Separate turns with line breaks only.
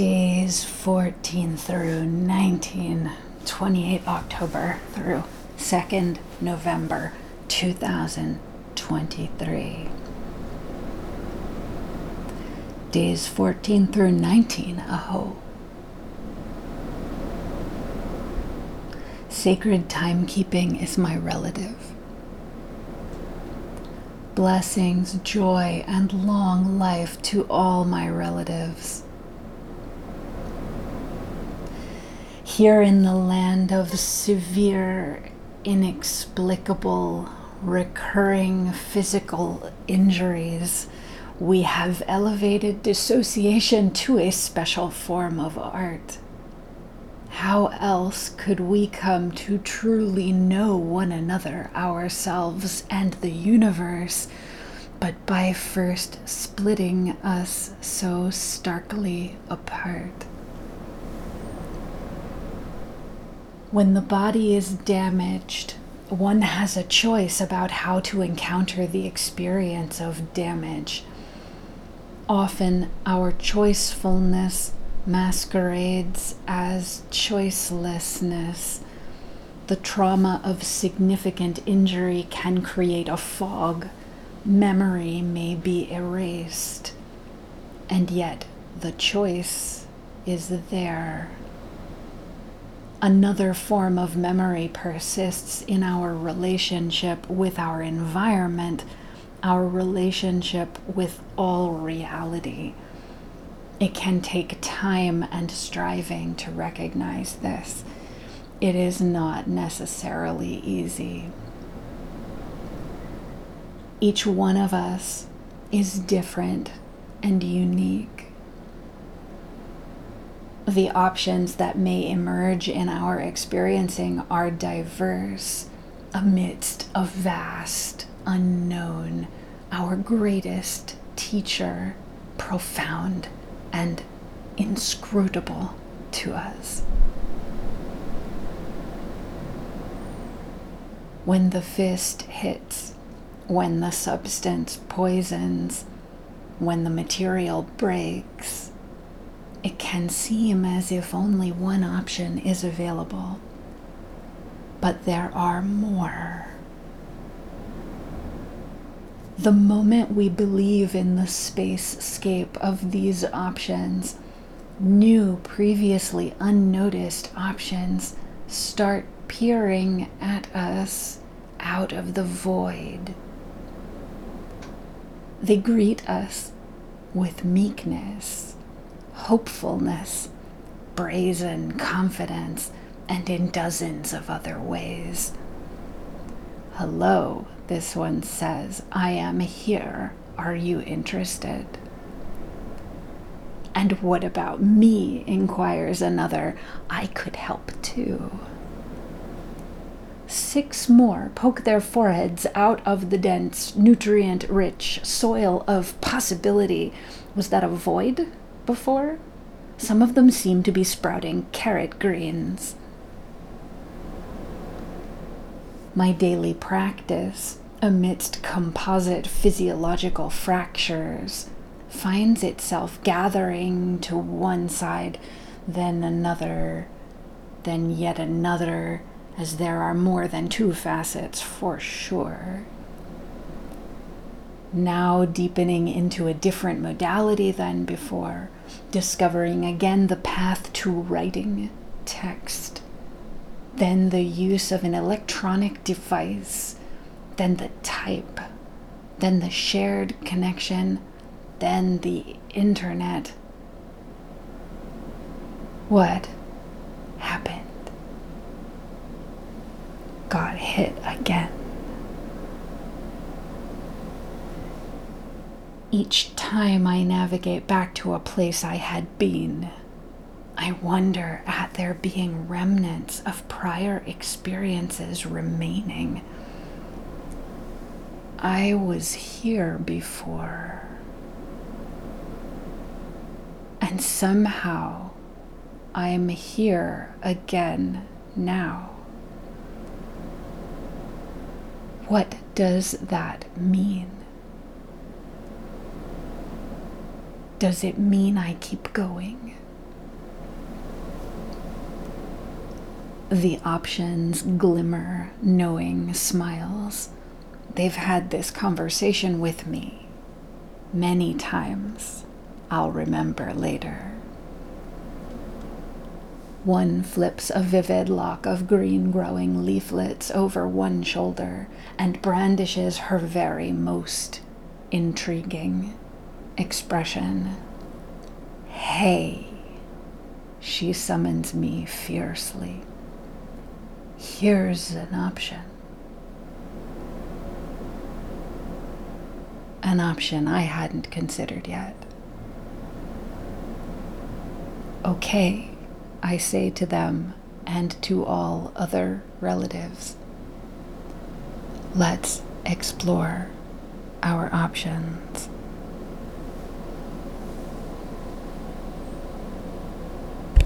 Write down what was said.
days 14 through 19, 28 October through 2nd November 2023. Days 14 through 19, aho. Sacred timekeeping is my relative. Blessings, joy, and long life to all my relatives. Here in the land of severe, inexplicable, recurring physical injuries, we have elevated dissociation to a special form of art. How else could we come to truly know one another, ourselves, and the universe, but by first splitting us so starkly apart? When the body is damaged, one has a choice about how to encounter the experience of damage. Often, our choicefulness masquerades as choicelessness. The trauma of significant injury can create a fog. Memory may be erased. And yet, the choice is there. Another form of memory persists in our relationship with our environment, our relationship with all reality. It can take time and striving to recognize this. It is not necessarily easy. Each one of us is different and unique. The options that may emerge in our experiencing are diverse amidst a vast unknown, our greatest teacher, profound and inscrutable to us. When the fist hits, when the substance poisons, when the material breaks, it can seem as if only one option is available. But there are more. The moment we believe in the space scape of these options, new, previously unnoticed options start peering at us out of the void. They greet us with meekness, hopefulness, brazen confidence, and in dozens of other ways. Hello, this one says, I am here. Are you interested? And what about me? inquires another. I could help too. Six more poke their foreheads out of the dense, nutrient rich soil of possibility. Was that a void before? Some of them seem to be sprouting carrot greens. My daily practice amidst composite physiological fractures, finds itself gathering to one side, then another, then yet another, as there are more than two facets for sure. Now deepening into a different modality than before, discovering again the path to writing text, then the use of an electronic device then the type, then the shared connection, then the internet. What happened? Got hit again. Each time I navigate back to a place I had been, I wonder at there being remnants of prior experiences remaining I was here before. And somehow I am here again now. What does that mean? Does it mean I keep going? The options glimmer, knowing smiles. They've had this conversation with me many times. I'll remember later. One flips a vivid lock of green growing leaflets over one shoulder and brandishes her very most intriguing expression. Hey, she summons me fiercely. Here's an option. An option I hadn't considered yet. Okay, I say to them and to all other relatives. Let's explore our options.